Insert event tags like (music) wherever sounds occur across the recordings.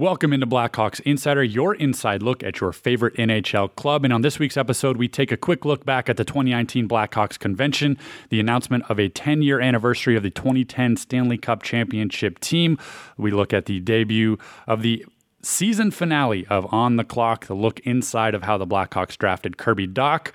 Welcome into Blackhawks Insider, your inside look at your favorite NHL club. And on this week's episode, we take a quick look back at the 2019 Blackhawks convention, the announcement of a 10 year anniversary of the 2010 Stanley Cup championship team. We look at the debut of the season finale of On the Clock, the look inside of how the Blackhawks drafted Kirby Dach.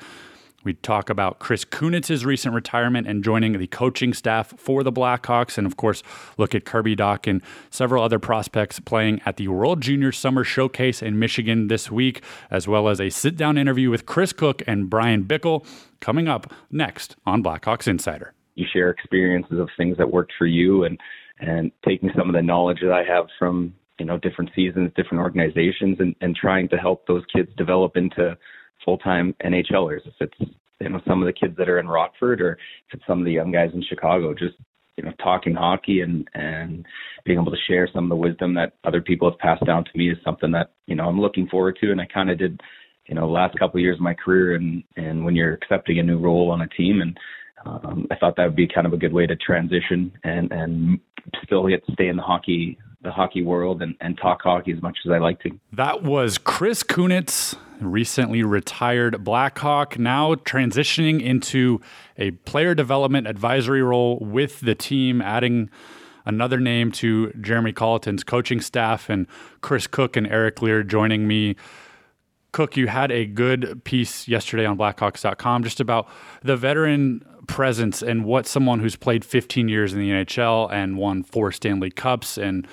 We talk about Chris Kunitz's recent retirement and joining the coaching staff for the Blackhawks, and of course, look at Kirby Dach and several other prospects playing at the World Junior Summer Showcase in Michigan this week, as well as a sit down interview with Chris Kuc and Bryan Bickell coming up next on Blackhawks Insider. You share experiences of things that worked for you and and taking some of the knowledge that I have from you know different seasons, different organizations, and, and trying to help those kids develop into full time NHLers. If it's you know some of the kids that are in Rockford, or if it's some of the young guys in Chicago, just you know talking hockey and and being able to share some of the wisdom that other people have passed down to me is something that you know I'm looking forward to, and I kind of did you know the last couple of years of my career, and and when you're accepting a new role on a team and um, I thought that would be kind of a good way to transition and and still get to stay in the hockey the hockey world and, and talk hockey as much as I like to. That was Chris Kunitz, recently retired Blackhawk, now transitioning into a player development advisory role with the team, adding another name to Jeremy Colliton's coaching staff, and Chris Kuc and Eric Lear joining me. Kuc, you had a good piece yesterday on Blackhawks.com just about the veteran presence and what someone who's played 15 years in the NHL and won four Stanley Cups and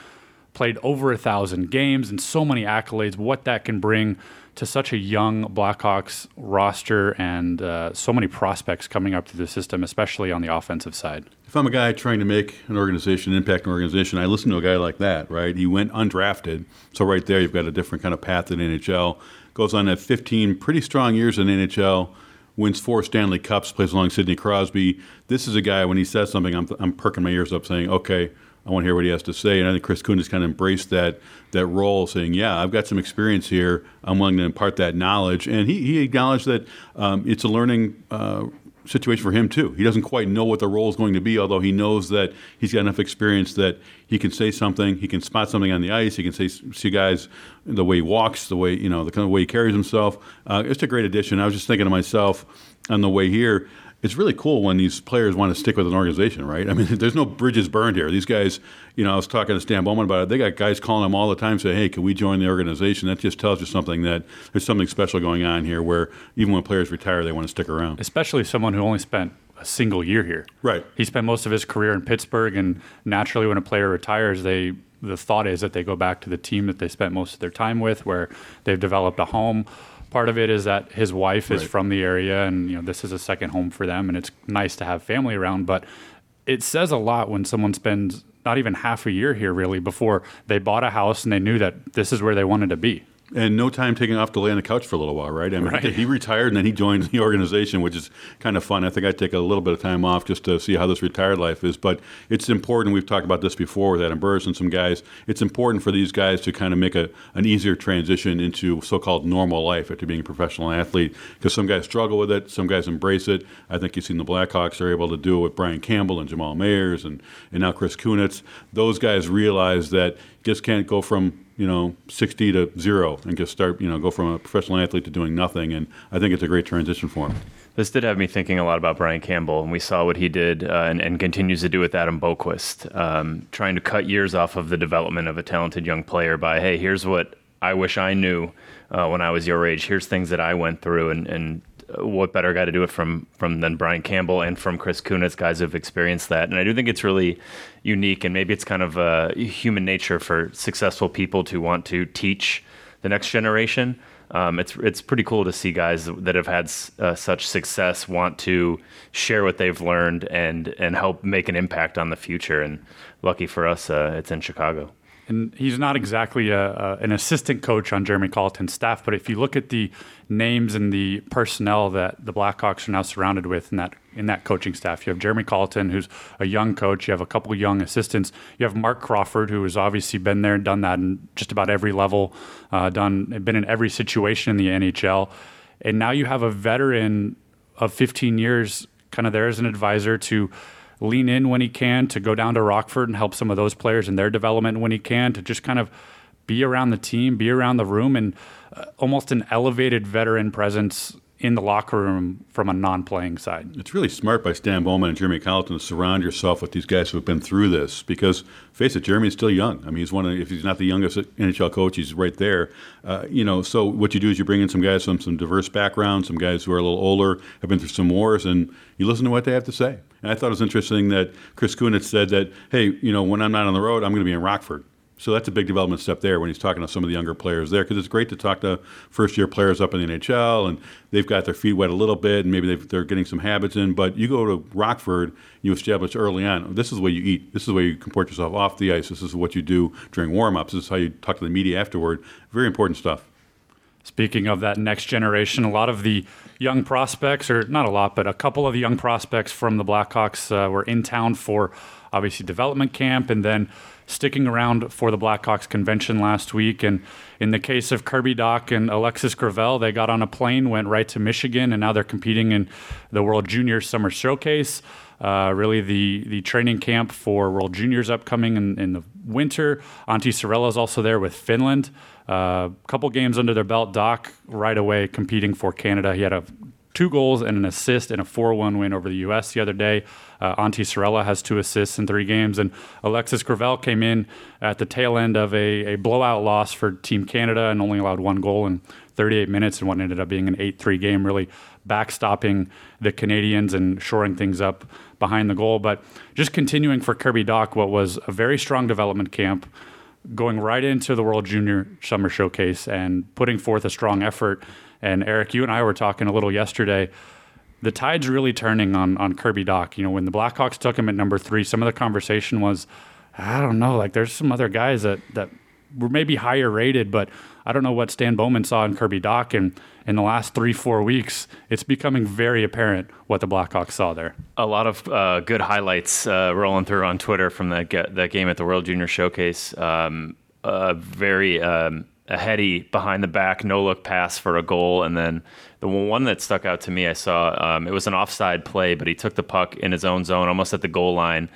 played over a thousand games and so many accolades, what that can bring to such a young Blackhawks roster and uh, so many prospects coming up through the system, especially on the offensive side. If I'm a guy trying to make an organization, impact an organization, I listen to a guy like that, right? He went undrafted. So right there, you've got a different kind of path in NHL. Goes on at 15 pretty strong years in NHL wins four Stanley Cups, plays along Sidney Crosby. This is a guy, when he says something, I'm, I'm perking my ears up saying, okay, I want to hear what he has to say. And I think Chris Kuhn has kind of embraced that that role, saying, "Yeah, I've got some experience here. I'm willing to impart that knowledge." And he, he acknowledged that um, it's a learning uh, situation for him too. He doesn't quite know what the role is going to be, although he knows that he's got enough experience that he can say something, he can spot something on the ice, he can say see guys the way he walks, the way you know the kind of way he carries himself. Uh, it's a great addition. I was just thinking to myself on the way here it's really cool when these players want to stick with an organization, right? I mean, (laughs) there's no bridges burned here. These guys, you know, I was talking to Stan Bowman about it. They got guys calling them all the time, saying, "Hey, can we join the organization?" That just tells you something that there's something special going on here. Where even when players retire, they want to stick around. Especially someone who only spent a single year here. Right. He spent most of his career in Pittsburgh, and naturally, when a player retires, they the thought is that they go back to the team that they spent most of their time with, where they've developed a home part of it is that his wife is right. from the area and you know this is a second home for them and it's nice to have family around but it says a lot when someone spends not even half a year here really before they bought a house and they knew that this is where they wanted to be and no time taking off to lay on the couch for a little while, right? I mean, right. he retired and then he joined the organization, which is kind of fun. I think I'd take a little bit of time off just to see how this retired life is. But it's important. We've talked about this before with Adam Burish and some guys. It's important for these guys to kind of make a, an easier transition into so-called normal life after being a professional athlete. Because some guys struggle with it, some guys embrace it. I think you've seen the Blackhawks are able to do it with Brian Campbell and Jamal Mayers and, and now Chris Kunitz. Those guys realize that you just can't go from you know, 60 to zero and just start, you know, go from a professional athlete to doing nothing. And I think it's a great transition for him. This did have me thinking a lot about Brian Campbell, and we saw what he did uh, and, and, continues to do with Adam Boqvist, um, trying to cut years off of the development of a talented young player by, hey, here's what I wish I knew uh, when I was your age. Here's things that I went through, and, and what better guy to do it from from than Brian Campbell and from Chris Kunitz, guys who've experienced that. And I do think it's really unique, and maybe it's kind of uh, human nature for successful people to want to teach the next generation. Um, it's it's pretty cool to see guys that have had uh, such success want to share what they've learned and and help make an impact on the future. And lucky for us, uh, it's in Chicago and he's not exactly a, a, an assistant coach on Jeremy Colliton's staff, but if you look at the names and the personnel that the Blackhawks are now surrounded with in that in that coaching staff, you have Jeremy Colliton, who's a young coach. You have a couple young assistants. You have Mark Crawford, who has obviously been there and done that in just about every level, uh, done been in every situation in the NHL, and now you have a veteran of 15 years, kind of there as an advisor to lean in when he can, to go down to Rockford and help some of those players in their development when he can, to just kind of be around the team, be around the room, and uh, almost an elevated veteran presence in the locker room from a non-playing side. It's really smart by Stan Bowman and Jeremy Colliton to surround yourself with these guys who have been through this. Because face it, Jeremy is still young. I mean, he's one of if he's not the youngest NHL coach, he's right there. Uh, you know, so what you do is you bring in some guys from some diverse backgrounds, some guys who are a little older, have been through some wars, and you listen to what they have to say. And I thought it was interesting that Chris Kunitz said that, hey, you know, when I'm not on the road, I'm going to be in Rockford. So that's a big development step there when he's talking to some of the younger players there because it's great to talk to first year players up in the NHL and they've got their feet wet a little bit and maybe they're getting some habits in. But you go to Rockford, you establish early on this is the way you eat, this is the way you comport yourself off the ice, this is what you do during warm ups, this is how you talk to the media afterward. Very important stuff. Speaking of that next generation, a lot of the young prospects, or not a lot, but a couple of the young prospects from the Blackhawks uh, were in town for obviously development camp and then sticking around for the Blackhawks convention last week. And in the case of Kirby Dach and Alexis Gravel, they got on a plane, went right to Michigan, and now they're competing in the World Junior Summer Showcase. Uh, really, the the training camp for World Juniors upcoming in, in the winter. Antti Saarela is also there with Finland. A uh, couple games under their belt. Dach right away competing for Canada. He had a two goals and an assist in a 4-1 win over the U.S. the other day. Uh, Antti Saarela has two assists in three games, and Alexis Gravel came in at the tail end of a, a blowout loss for Team Canada and only allowed one goal in 38 minutes in what ended up being an 8-3 game, really backstopping the Canadians and shoring things up behind the goal. But just continuing for Kirby Dach, what was a very strong development camp, going right into the World Junior Summer Showcase and putting forth a strong effort – and Eric, you and I were talking a little yesterday. The tide's really turning on on Kirby Dach. You know, when the Blackhawks took him at number three, some of the conversation was, I don't know, like there's some other guys that that were maybe higher rated, but I don't know what Stan Bowman saw in Kirby Dach. And in the last three, four weeks, it's becoming very apparent what the Blackhawks saw there. A lot of uh, good highlights uh, rolling through on Twitter from that, that game at the World Junior Showcase. Um, uh, very um, a heady behind the back no look pass for a goal, and then the one that stuck out to me, I saw um, it was an offside play, but he took the puck in his own zone, almost at the goal line,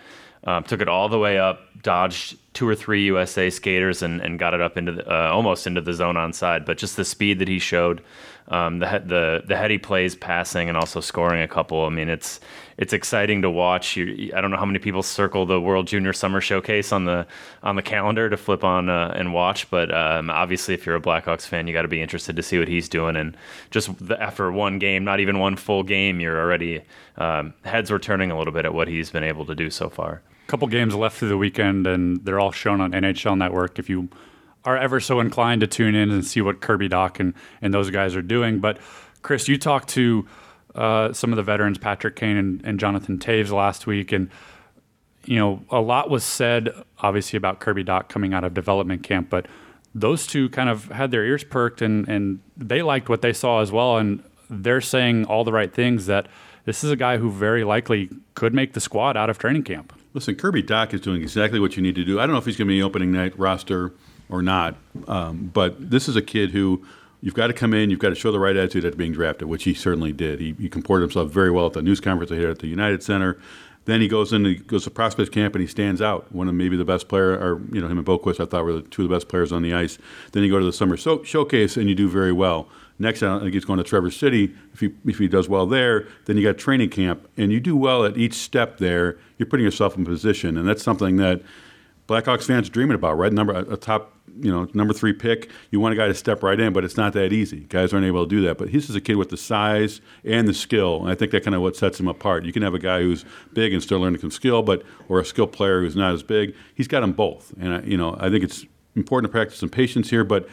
um, took it all the way up, dodged two or three USA skaters, and, and got it up into the, uh, almost into the zone onside. But just the speed that he showed, um, the the the heady plays, passing, and also scoring a couple. I mean, it's it's exciting to watch. You, I don't know how many people circle the World Junior Summer Showcase on the on the calendar to flip on uh, and watch, but um, obviously, if you're a Blackhawks fan, you got to be interested to see what he's doing. And just the, after one game, not even one full game, you're already um, heads were turning a little bit at what he's been able to do so far. Couple games left through the weekend, and they're all shown on NHL Network. If you are ever so inclined to tune in and see what Kirby Dach and, and those guys are doing, but Chris, you talked to uh, some of the veterans, Patrick Kane and, and Jonathan Toews last week, and you know a lot was said, obviously about Kirby Dach coming out of development camp, but those two kind of had their ears perked and and they liked what they saw as well, and they're saying all the right things that this is a guy who very likely could make the squad out of training camp. Listen, Kirby Dach is doing exactly what you need to do. I don't know if he's going to be opening night roster or not, um, but this is a kid who you've got to come in, you've got to show the right attitude at being drafted, which he certainly did. He, he comported himself very well at the news conference here at the United Center. Then he goes in, he goes to prospect camp, and he stands out. One of maybe the best player, or you know him and Boqvist, I thought were the two of the best players on the ice. Then you go to the summer so- showcase, and you do very well. Next, I think he's going to Traverse City. If he if he does well there, then you got training camp, and you do well at each step there. You're putting yourself in position, and that's something that Blackhawks fans are dreaming about, right? Number a top, you know, number three pick. You want a guy to step right in, but it's not that easy. Guys aren't able to do that. But he's just a kid with the size and the skill, and I think that kind of what sets him apart. You can have a guy who's big and still learning some skill, but or a skill player who's not as big. He's got them both, and I, you know, I think it's important to practice some patience here, but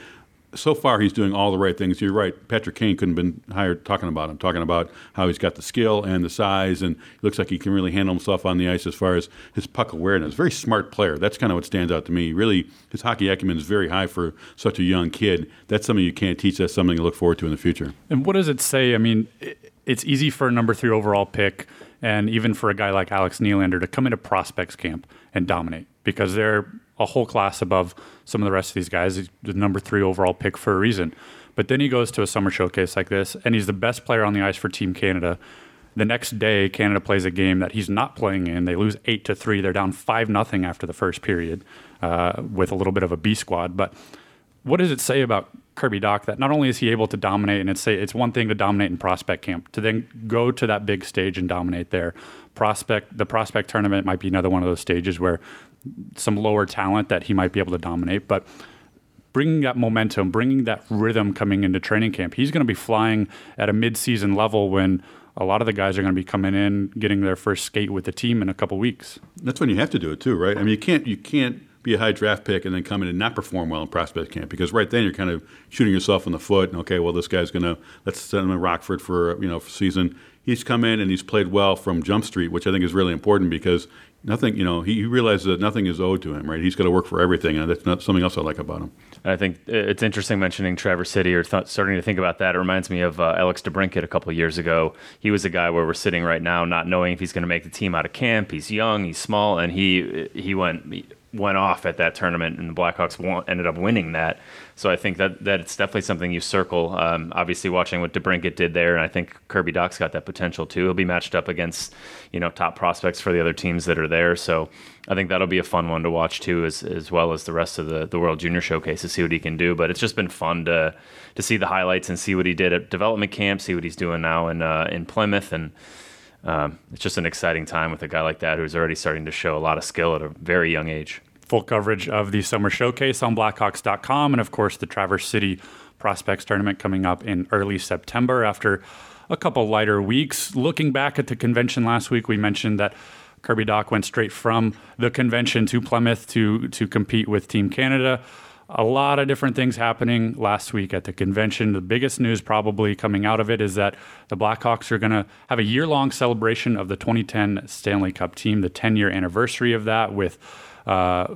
so far he's doing all the right things. You're right. Patrick Kane couldn't have been hired talking about him, talking about how he's got the skill and the size, and looks like he can really handle himself on the ice as far as his puck awareness. Very smart player. That's kind of what stands out to me. Really, his hockey acumen is very high for such a young kid. That's something you can't teach. That's something to look forward to in the future. And what does it say? I mean, it's easy for a number three overall pick, and even for a guy like Alex Nylander to come into prospects camp and dominate because they're a whole class above some of the rest of these guys. He's the number three overall pick for a reason. But then he goes to a summer showcase like this, and he's the best player on the ice for Team Canada. The next day, Canada plays a game that he's not playing in. They lose eight to three. They're down five nothing after the first period, uh, with a little bit of a B squad. But what does it say about Kirby Dach that not only is he able to dominate, and it's say it's one thing to dominate in prospect camp, to then go to that big stage and dominate there. Prospect the prospect tournament might be another one of those stages where some lower talent that he might be able to dominate, but bringing that momentum, bringing that rhythm coming into training camp, he's going to be flying at a mid-season level when a lot of the guys are going to be coming in, getting their first skate with the team in a couple weeks. That's when you have to do it too, right? I mean, you can't you can't be a high draft pick and then come in and not perform well in prospect camp because right then you're kind of shooting yourself in the foot. And okay, well this guy's going to let's send him to Rockford for you know for season. He's come in and he's played well from Jump Street, which I think is really important because nothing you know he, he realizes that nothing is owed to him. Right, he's got to work for everything, and that's not something else I like about him. I think it's interesting mentioning Traverse City or th- starting to think about that. It reminds me of uh, Alex DeBrincat a couple years ago. He was a guy where we're sitting right now, not knowing if he's going to make the team out of camp. He's young, he's small, and he he went went off at that tournament, and the Blackhawks won, ended up winning that. So I think that that it's definitely something you circle. Um, obviously, watching what DeBrincat did there, and I think Kirby Dach's got that potential too. He'll be matched up against you know top prospects for the other teams that are there. So I think that'll be a fun one to watch too, as as well as the rest of the the World Junior Showcase to see what he can do. But it's just been fun to to see the highlights and see what he did at development camp, see what he's doing now in uh, in Plymouth and. Um, it's just an exciting time with a guy like that who's already starting to show a lot of skill at a very young age full coverage of the summer showcase on blackhawks.com and of course the Traverse City Prospects tournament coming up in early September after a couple lighter weeks. Looking back at the convention last week, we mentioned that Kirby Dach went straight from the convention to Plymouth to to compete with Team Canada. A lot of different things happening last week at the convention. The biggest news probably coming out of it is that the Blackhawks are going to have a year long celebration of the 2010 Stanley Cup team, the 10 year anniversary of that, with uh,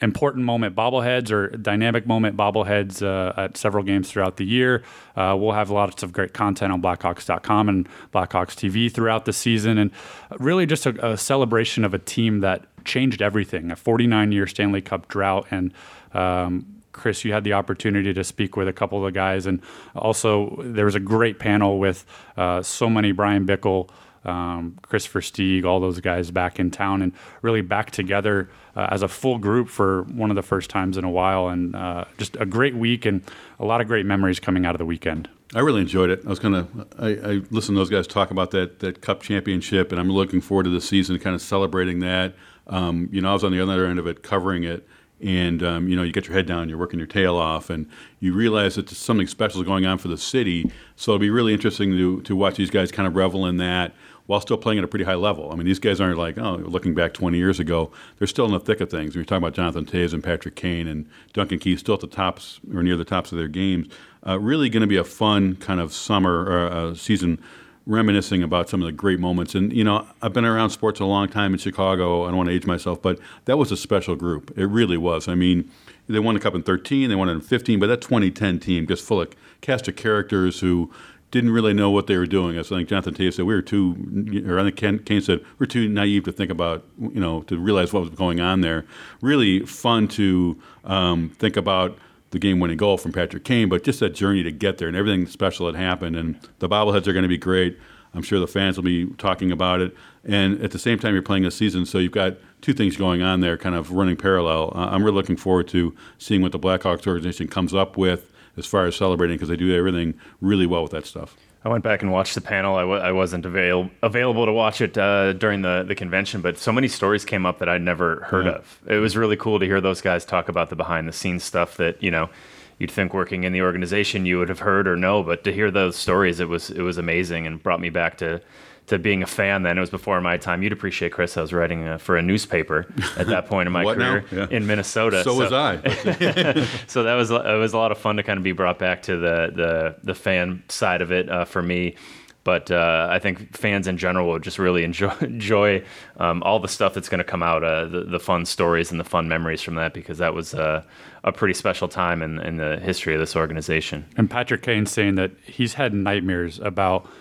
important moment bobbleheads or dynamic moment bobbleheads uh, at several games throughout the year. Uh, we'll have lots of great content on Blackhawks.com and Blackhawks TV throughout the season, and really just a, a celebration of a team that changed everything. A 49 year Stanley Cup drought, and um, Chris, you had the opportunity to speak with a couple of the guys, and also there was a great panel with uh, so many Bryan Bickell um, Kris Versteeg, all those guys back in town and really back together uh, as a full group for one of the first times in a while. And uh, just a great week and a lot of great memories coming out of the weekend. I really enjoyed it. I was of I, I listened to those guys talk about that that Cup championship, and I'm looking forward to the season, kind of celebrating that. Um, you know, I was on the other end of it, covering it, and um, you know, you get your head down, you're working your tail off, and you realize that something special is going on for the city. So it'll be really interesting to to watch these guys kind of revel in that while still playing at a pretty high level. I mean, these guys aren't like, oh, looking back 20 years ago, they're still in the thick of things. We're talking about Jonathan Toews and Patrick Kane and Duncan Keith still at the tops or near the tops of their games. Uh, really going to be a fun kind of summer or uh, season reminiscing about some of the great moments. And, you know, I've been around sports a long time in Chicago. I don't want to age myself, but that was a special group. It really was. I mean, they won the cup in 13, they won it in 15, but that 2010 team just full of cast of characters who didn't really know what they were doing. As I think Jonathan Toews said, we were too, or I think Ken, Kane said, we're too naive to think about, you know, to realize what was going on there. Really fun to um, think about the game-winning goal from Patrick Kane, but just that journey to get there and everything special that happened. And the bobbleheads are going to be great. I'm sure the fans will be talking about it. And at the same time, you're playing a season, so you've got two things going on there, kind of running parallel. I'm really looking forward to seeing what the Blackhawks organization comes up with as far as celebrating because they do everything really well with that stuff. I went back and watched the panel. I w- I wasn't avail- available to watch it uh, during the, the convention, but so many stories came up that I'd never heard yeah. of. It was really cool to hear those guys talk about the behind the scenes stuff that, you know, you'd think working in the organization you would have heard or know, but to hear those stories, it was it was amazing and brought me back to to being a fan then. It was before my time. You'd appreciate, Chris. I was writing uh, for a newspaper at that point in my (laughs) career yeah. in Minnesota. So, so, was I. (laughs) so that was it was a lot of fun to kind of be brought back to the the the fan side of it uh, for me. But uh, I think fans in general will just really enjoy, (laughs) enjoy um, all the stuff that's going to come out, uh, the, the fun stories and the fun memories from that, because that was uh, a pretty special time in, in the history of this organization. And Patrick Kane saying that he's had nightmares about –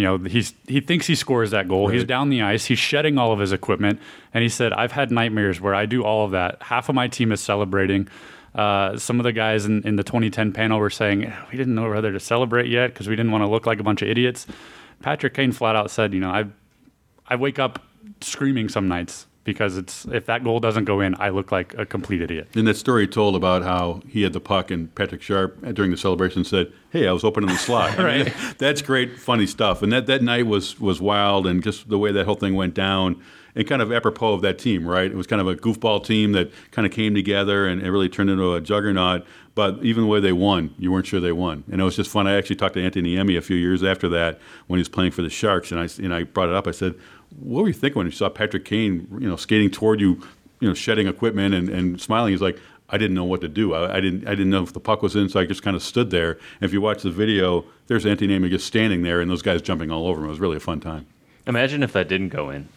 you know, he's he thinks he scores that goal. Right. He's down the ice. He's shedding all of his equipment, and he said, "I've had nightmares where I do all of that. Half of my team is celebrating." Uh, some of the guys in, in the 2010 panel were saying we didn't know whether to celebrate yet because we didn't want to look like a bunch of idiots. Patrick Kane flat out said, "You know, I I wake up screaming some nights because it's if that goal doesn't go in, I look like a complete idiot. And that story told about how he had the puck and Patrick Sharp uh, during the celebration said, "Hey, I was opening the (laughs) slot." right. I mean, (laughs) that's great, funny stuff. And that, that night was was wild, and just the way that whole thing went down, and kind of apropos of that team, right? It was kind of a goofball team that kind of came together and it really turned into a juggernaut. But even the way they won, you weren't sure they won, and it was just fun. I actually talked to Antti Niemi a few years after that when he was playing for the Sharks, and I and I brought it up. I said what were you thinking when you saw Patrick Kane, you know, skating toward you, you know, shedding equipment and, and smiling? He's like, I didn't know what to do. I, I, didn't I didn't know if the puck was in, so I just kind of stood there. And if you watch the video, there's Antti Niemi just standing there, and those guys jumping all over him. It was really a fun time. Imagine if that didn't go in.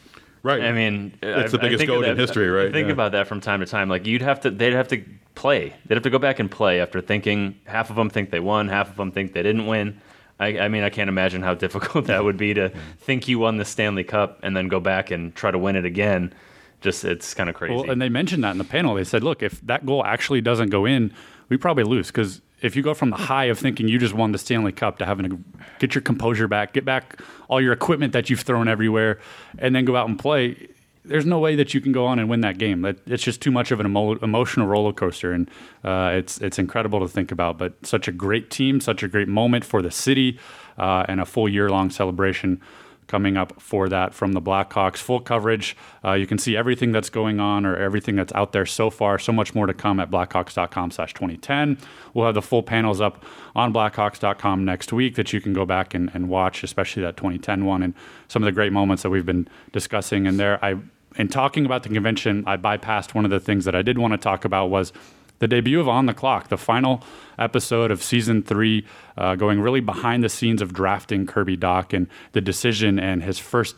Right. I mean, it's the biggest goal in history, right? Think yeah. about that from time to time. Like you'd have to, they'd have to play. They'd have to go back and play after thinking half of them think they won, half of them think they didn't win. I, I, mean, I can't imagine how (laughs) difficult that would be to think you won the Stanley Cup and then go back and try to win it again. Just it's kind of crazy. Well, and they mentioned that in the panel. They said, look, if that goal actually doesn't go in, we probably lose because if you go from the high of thinking you just won the Stanley Cup to having to get your composure back, get back all your equipment that you've thrown everywhere, and then go out and play, there's no way that you can go on and win that game. It's just too much of an emo- emotional roller coaster, and uh, it's it's incredible to think about. But such a great team, such a great moment for the city, uh, and a full year long celebration coming up for that from the Blackhawks. Full coverage. Uh, you can see everything that's going on or everything that's out there so far. So much more to come at blackhawks.com slash 2010. We'll have the full panels up on blackhawks.com next week that you can go back and, and watch, especially that 2010 one and some of the great moments that we've been discussing in there. I in talking about the convention, I bypassed one of the things that I did want to talk about was the debut of On the Clock, the final episode of season three, uh, going really behind the scenes of drafting Kirby Dach and the decision and his first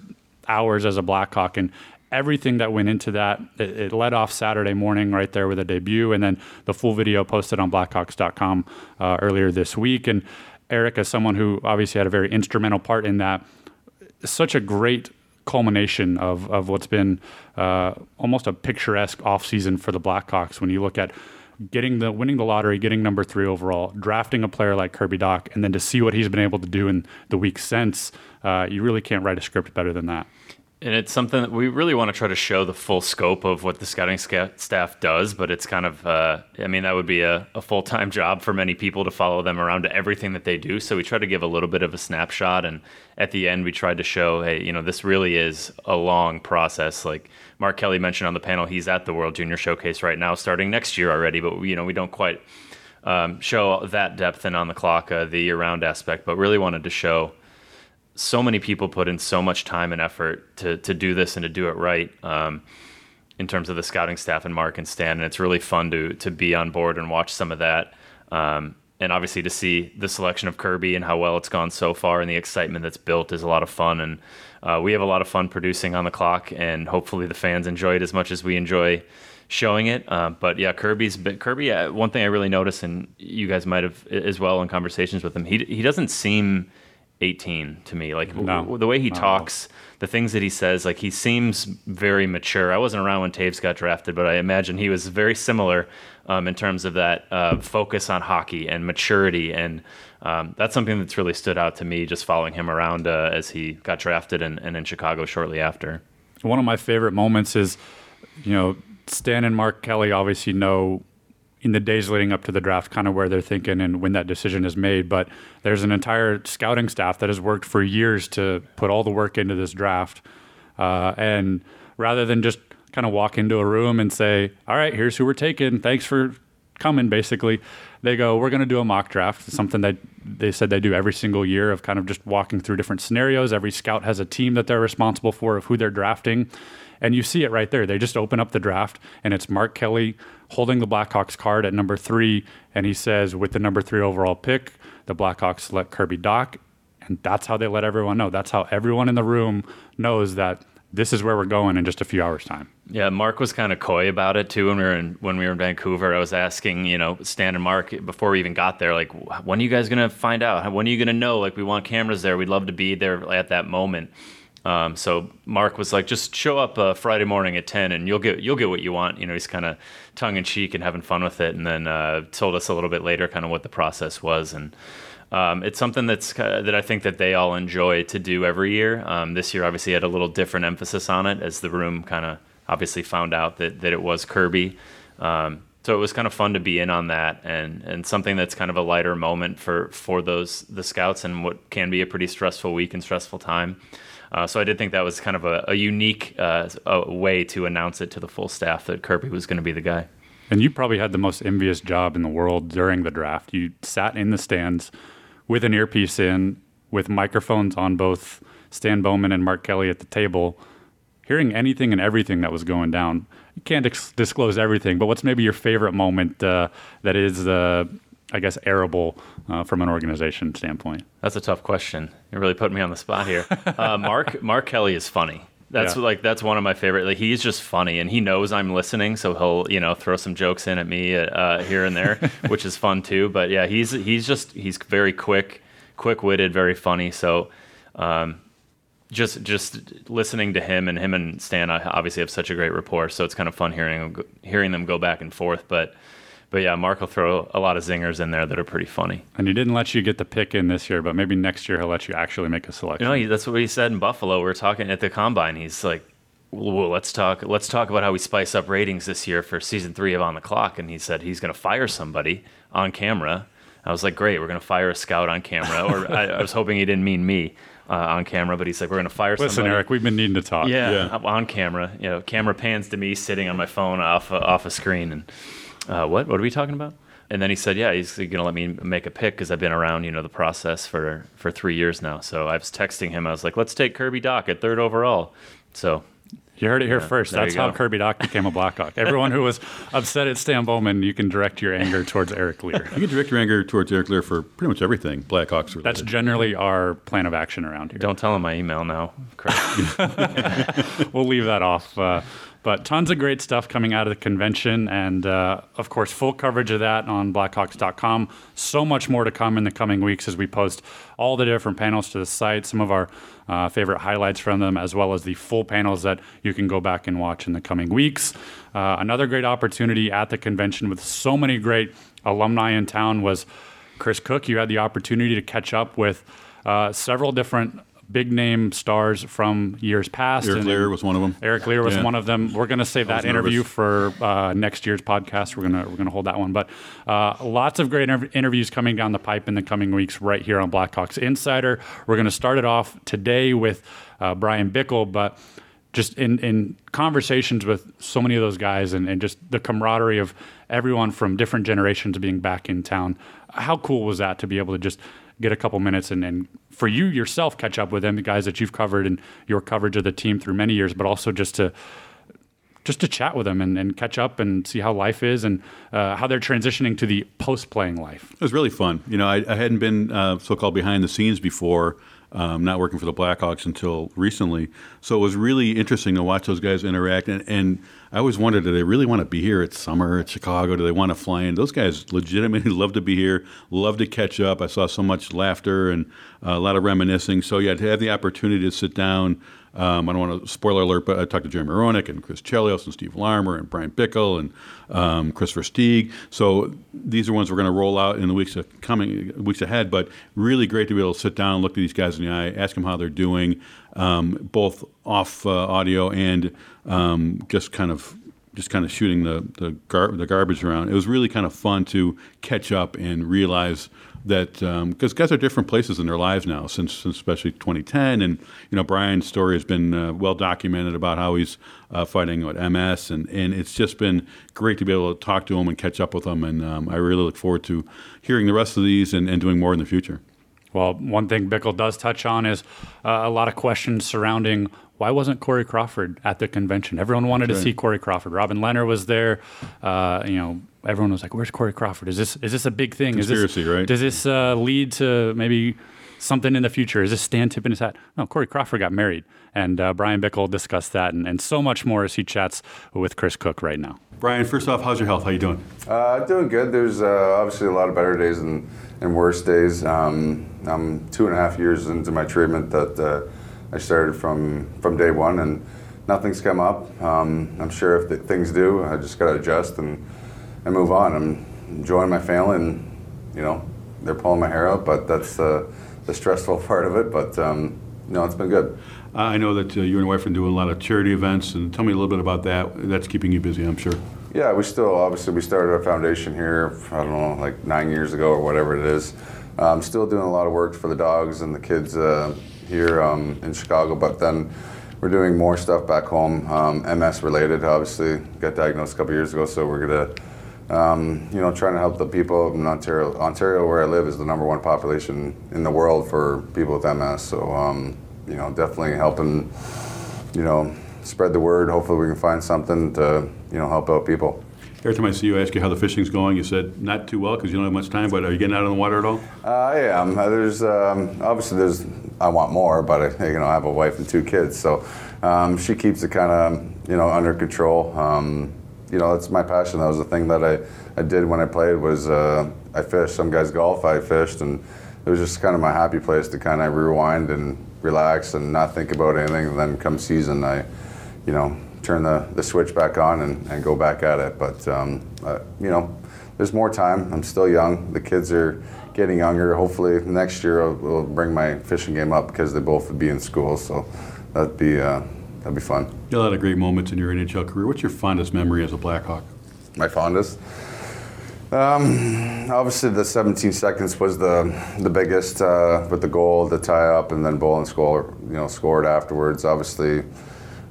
hours as a Blackhawk and everything that went into that. It, it, led off Saturday morning right there with a debut, and then the full video posted on Blackhawks.com uh, earlier this week. And Eric, as someone who obviously had a very instrumental part in that, such a great culmination of, of what's been uh, almost a picturesque offseason for the Blackhawks when you look at getting the winning the lottery, getting number three overall, drafting a player like Kirby Dach, and then to see what he's been able to do in the week since, uh, you really can't write a script better than that. And it's something that we really want to try to show the full scope of what the scouting staff does, but it's kind of, uh, I mean, that would be a, a full time job for many people to follow them around to everything that they do. So we try to give a little bit of a snapshot. And at the end, we tried to show, hey, you know, this really is a long process. Like Mark Kelly mentioned on the panel, he's at the World Junior Showcase right now, starting next year already, but, you know, we don't quite um, show that depth and on the clock, uh, the year round aspect, but really wanted to show so many people put in so much time and effort to to do this and to do it right. Um, in terms of the scouting staff and Mark and Stan, and it's really fun to to be on board and watch some of that. Um, and obviously to see the selection of Kirby and how well it's gone so far and the excitement that's built is a lot of fun. And uh, we have a lot of fun producing on the clock, and hopefully the fans enjoy it as much as we enjoy showing it. Uh, but yeah, Kirby's been, Kirby. Uh, one thing I really noticed, and you guys might have as well in conversations with him, he he doesn't seem 18 to me. Like no. w- the way he talks, the things that he says, like he seems very mature. I wasn't around when Toews got drafted, but I imagine he was very similar um, in terms of that uh, focus on hockey and maturity. And um, that's something that's really stood out to me just following him around uh, as he got drafted and, and in Chicago shortly after. One of my favorite moments is, you know, Stan and Mark Kelly obviously know in the days leading up to the draft, kind of where they're thinking and when that decision is made. But there's an entire scouting staff that has worked for years to put all the work into this draft. Uh, and rather than just kind of walk into a room and say, all right, here's who we're taking. Thanks for coming, basically. They go, we're going to do a mock draft. Something that they said they do every single year of kind of just walking through different scenarios. Every scout has a team that they're responsible for of who they're drafting. And you see it right there. They just open up the draft, and it's Mark Kelly holding the Blackhawks card at number three. And he says, with the number three overall pick, the Blackhawks select Kirby Dach. And that's how they let everyone know. That's how everyone in the room knows that this is where we're going in just a few hours time. Yeah, Mark was kind of coy about it too when we were in when we were in Vancouver. I was asking, you know, Stan and Mark before we even got there, like, when are you guys gonna find out? When are you gonna know? Like, we want cameras there. We'd love to be there at that moment. Um, so Mark was like, just show up uh, Friday morning at ten, and you'll get you'll get what you want. You know, he's kind of tongue in cheek and having fun with it, and then uh, told us a little bit later kind of what the process was, and um, it's something that's that I think that they all enjoy to do every year. Um, this year, obviously, had a little different emphasis on it as the room kind of obviously found out that that it was Kirby. Um, so it was kind of fun to be in on that and and something that's kind of a lighter moment for for those the scouts and what can be a pretty stressful week and stressful time. Uh, so I did think that was kind of a, a unique uh, a way to announce it to the full staff that Kirby was going to be the guy. And you probably had the most envious job in the world during the draft. You sat in the stands with an earpiece in, with microphones on both Stan Bowman and Mark Kelly at the table, hearing anything and everything that was going down. You can't ex- disclose everything, but what's maybe your favorite moment uh, that is, uh, I guess, arable uh, from an organization standpoint? That's a tough question. You really put me on the spot here. Uh, Mark Mark Kelly is funny. That's Yeah. like that's one of my favorite. Like he's just funny, and he knows I'm listening, so he'll you know throw some jokes in at me uh, here and there, (laughs) which is fun too. But yeah, he's he's just he's very quick, quick witted, very funny. So. Um, just just listening to him and him and Stan I obviously have such a great rapport, so it's kind of fun hearing hearing them go back and forth. But but yeah, Mark will throw a lot of zingers in there that are pretty funny. And he didn't let you get the pick in this year, but maybe next year he'll let you actually make a selection. You know, that's what he said in Buffalo. We were talking at the combine. He's like, well, let's talk. Let's talk about how we spice up ratings this year for season three of On the Clock. And he said he's going to fire somebody on camera. I was like, great, we're going to fire a scout on camera. Or I, I was hoping he didn't mean me uh, on camera, but he's like, we're going to fire Listen, somebody. Eric, we've been needing to talk. Yeah, Yeah. on camera. You know, camera pans to me sitting on my phone off a, off a screen, and uh, what what are we talking about? And then he said, yeah, he's going to let me make a pick because I've been around, you know, the process for for three years now. So I was texting him. I was like, let's take Kirby Dach at third overall. So You heard it here Yeah, first. That's how go. Kirby Dach became a Blackhawk. Everyone who was upset at Stan Bowman, you can direct your anger towards Eric Lear. You can direct your anger towards Eric Lear for pretty much everything Blackhawks related. That's generally our plan of action around here. don't tell him my email now. Correct. (laughs) we'll leave that off. Uh, but tons of great stuff coming out of the convention, and uh, of course, full coverage of that on Blackhawks.com. So much more to come in the coming weeks as we post all the different panels to the site, some of our uh, favorite highlights from them, as well as the full panels that you can go back and watch in the coming weeks. Uh, another great opportunity at the convention with so many great alumni in town was Chris Kuc. You had the opportunity to catch up with uh, several different big name stars from years past. Eric Lear was one of them. Eric Lear was Yeah. one of them. We're going to save that interview nervous. for uh, next year's podcast. We're going to we're going to hold that one. But uh, lots of great interv- interviews coming down the pipe in the coming weeks, right here on Blackhawks Insider. We're going to start it off today with uh, Bryan Bickell, but just in, in conversations with so many of those guys and, and just the camaraderie of everyone from different generations being back in town. How cool was that to be able to just get a couple minutes and, and for you yourself catch up with them, the guys that you've covered and your coverage of the team through many years, but also just to just to chat with them and, and catch up and see how life is and uh, how they're transitioning to the post playing life. It was really fun. You know, I, I hadn't been uh, so-called behind the scenes before, um, not working for the Blackhawks until recently. So it was really interesting to watch those guys interact. And, and I always wondered, do they really want to be here? It's summer at Chicago. Do they want to fly in? Those guys legitimately (laughs) love to be here, love to catch up. I saw so much laughter and uh, a lot of reminiscing. So yeah, to have the opportunity to sit down. Um, I don't want to spoiler alert, but I talked to Jeremy Roenick and Chris Chelios and Steve Larmer and Bryan Bickell and um, Kris Versteeg. So these are ones we're going to roll out in the weeks coming weeks ahead. But really great to be able to sit down, look at these guys in the eye, ask them how they're doing, um, both off uh, audio and um, just kind of just kind of shooting the the, gar- the garbage around. It was really kind of fun to catch up and realize that because guys are different places in their lives now since, since especially 2010 and you know Brian's story has been uh, well documented about how he's uh, fighting with MS and and it's just been great to be able to talk to him and catch up with him. And um, I really look forward to hearing the rest of these and, and doing more in the future. Well, one thing Bickell does touch on is uh, a lot of questions surrounding why wasn't Corey Crawford at the convention? Everyone wanted to see Corey Crawford. Robin Lehner was there. Uh, you know, everyone was like, "Where's Corey Crawford? Is this is this a big thing? is Conspiracy, this, right? Does this uh, lead to maybe something in the future? Is this Stan tipping his hat? No, Corey Crawford got married, and uh, Bryan Bickell discussed that and, and so much more as he chats with Chris Kuc right now. Brian, first off, how's your health? How you doing? Uh, doing good. There's uh, obviously a lot of better days and, and worse days. Um, I'm two and a half years into my treatment that uh, I started from, from day one, and nothing's come up. Um, I'm sure if the, things do, I just got to adjust and, and move on. I'm enjoying my family, and you know they're pulling my hair out, but that's uh, the stressful (laughs) part of it. But um, no, it's been good. I know that uh, you and your wife are doing a lot of charity events, and tell me a little bit about that. That's keeping you busy, I'm sure. Yeah, we still obviously we started our foundation here. I don't know, like nine years ago or whatever it is. Um, still doing a lot of work for the dogs and the kids uh, here um, in Chicago, but then we're doing more stuff back home, um, MS related. Obviously, got diagnosed a couple years ago, so we're gonna. Um, you know, trying to help the people in Ontario. Ontario, where I live, is the number one population in the world for people with MS. So, um, you know, definitely helping, you know, spread the word. Hopefully, we can find something to, you know, help out people. Every time I see you, I ask you how the fishing's going. You said not too well because you don't have much time. But are you getting out on the water at all? Uh, I am. Uh, there's um, obviously there's. I want more, but I, you know, I have a wife and two kids, so um, she keeps it kind of, you know, under control. Um, you know, that's my passion. That was the thing that I, I did when I played was uh, I fished. Some guys golf, I fished, and it was just kind of my happy place to kind of rewind and relax and not think about anything. And then come season, I, you know, turn the, the switch back on and, and go back at it. But, um, uh, you know, there's more time. I'm still young. The kids are getting younger. Hopefully next year I'll, will bring my fishing game up because they both would be in school. So that'd be, uh, that'd be fun. You had a lot of great moments in your NHL career. What's your fondest memory as a Blackhawk? My fondest? Um, obviously, the 17 seconds was the the biggest uh, with the goal, the tie up, and then Bolland score, you know, scored afterwards. Obviously,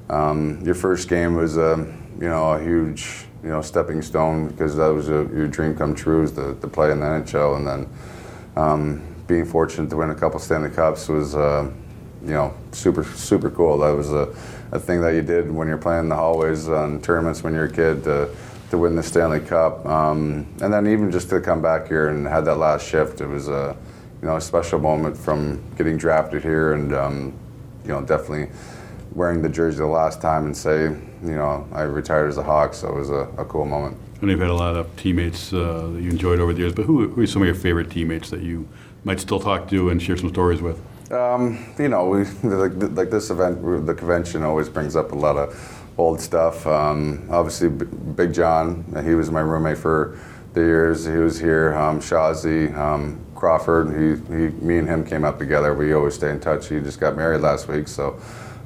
um, your first game was a you know a huge you know stepping stone because that was a, your dream come true is to, to play in the NHL, and then um, being fortunate to win a couple Stanley Cups was uh, you know super super cool. That was a, a thing that you did when you're playing the hallways on tournaments when you're a kid. To, to win the Stanley Cup, um, and then even just to come back here and had that last shift, it was a you know a special moment from getting drafted here, and um, you know definitely wearing the jersey the last time and say you know I retired as a Hawk, so it was a, a cool moment. And you've had a lot of teammates uh, that you enjoyed over the years, but who, who are some of your favorite teammates that you might still talk to and share some stories with? Um, you know, we like, like this event, the convention always brings up a lot of old stuff. Um, obviously, Big John, he was my roommate for the years he was here. Um, Shazi, um, Crawford, he, he, me and him came up together. We always stay in touch. He just got married last week, so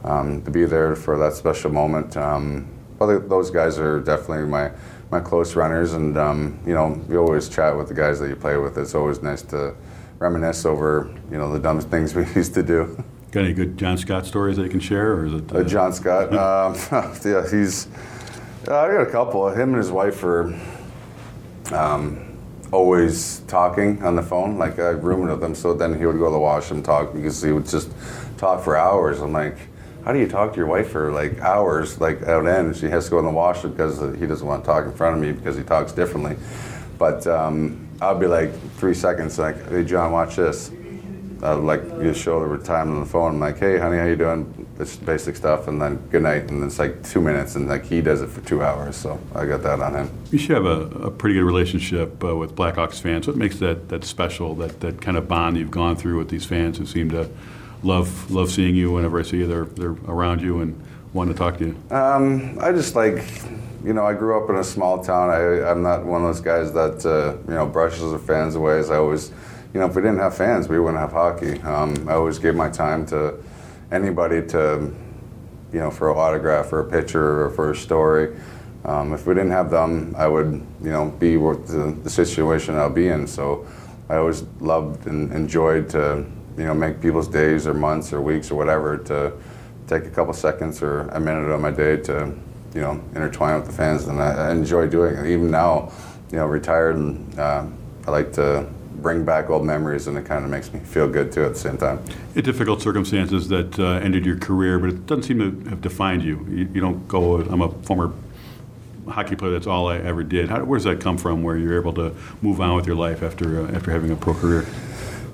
um, to be there for that special moment. Um, well, those guys are definitely my my close runners, and um, you know, you always chat with the guys that you play with. It's always nice to reminisce over you know the dumb things (laughs) we used to do. Got any good John Scott stories that you can share, or is it? Uh, uh, John Scott, (laughs) um, (laughs) yeah, he's. Uh, I got a couple. Him and his wife are um, always talking on the phone. Like I roomed with him, so then he would go to the washroom talk because he would just talk for hours. I'm like, how do you talk to your wife for like hours, like out end? She has to go in the washroom because he doesn't want to talk in front of me because he talks differently. But um, I'll be like three seconds, like, hey John, watch this uh, like just show the time on the phone. I'm like, hey, honey, how you doing? It's basic stuff, and then good night, and it's like two minutes, and like he does it for two hours. So I got that on him. You should have a, a pretty good relationship uh, with Blackhawks fans. What makes that that special? That that kind of bond you've gone through with these fans who seem to love love seeing you. Whenever I see you, they're they're around you and want to talk to you. Um, I just like you know, I grew up in a small town. I, I'm not one of those guys that, uh, you know, brushes their fans away. As I always you know, if we didn't have fans, we wouldn't have hockey. Um, I always gave my time to anybody to, you know, for an autograph or a picture or for a story. Um, if we didn't have them, I would, you know, be with the, the situation I'll be in. So I always loved and enjoyed to, you know, make people's days or months or weeks or whatever to take a couple seconds or a minute of my day to, you know, intertwine with the fans. And I, I enjoy doing it. Even now, you know, retired, and uh, I like to bring back old memories, and it kind of makes me feel good too at the same time. Difficult circumstances that uh, ended your career, but it doesn't seem to have defined you. You, you don't go. I'm a former hockey player. That's all I ever did. How, where does that come from? Where you're able to move on with your life after uh, after having a pro career?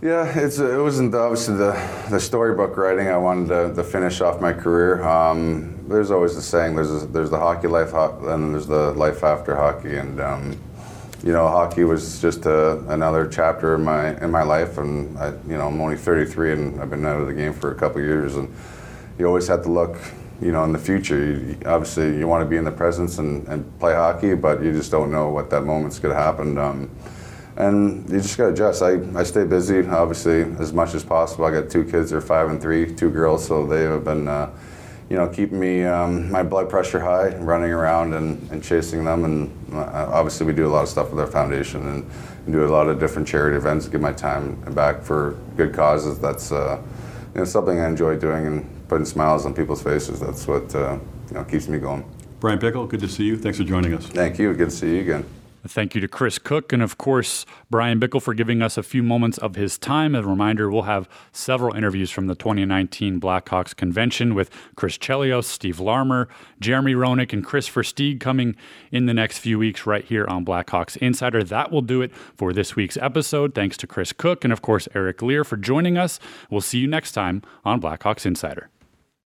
Yeah, it's it wasn't obviously the the storybook writing. I wanted to, to finish off my career. Um, there's always the saying: there's a, there's the hockey life, and there's the life after hockey, and um, you know, hockey was just a, another chapter in my in my life, and I, you know, I'm only 33, and I've been out of the game for a couple years, and you always have to look, you know, in the future. You, obviously, you want to be in the presence and, and play hockey, but you just don't know what that moment's going to happen. Um, and you just got to adjust. I, I stay busy, obviously, as much as possible. I got two kids, they're five and three, two girls, so they have been, uh, you know, keeping me, um, my blood pressure high, running around and, and chasing them. And uh, obviously, we do a lot of stuff with our foundation and, and do a lot of different charity events, give my time back for good causes. That's uh, you know, something I enjoy doing and putting smiles on people's faces. That's what uh, you know, keeps me going. Bryan Bickell, good to see you. Thanks for joining us. Thank you. Good to see you again. Thank you to Chris Kuc and, of course, Bryan Bickell for giving us a few moments of his time. As a reminder, we'll have several interviews from the 2019 Blackhawks convention with Chris Chelios, Steve Larmer, Jeremy Roenick, and Kris Versteeg coming in the next few weeks right here on Blackhawks Insider. That will do it for this week's episode. Thanks to Chris Kuc and, of course, Eric Lear for joining us. We'll see you next time on Blackhawks Insider.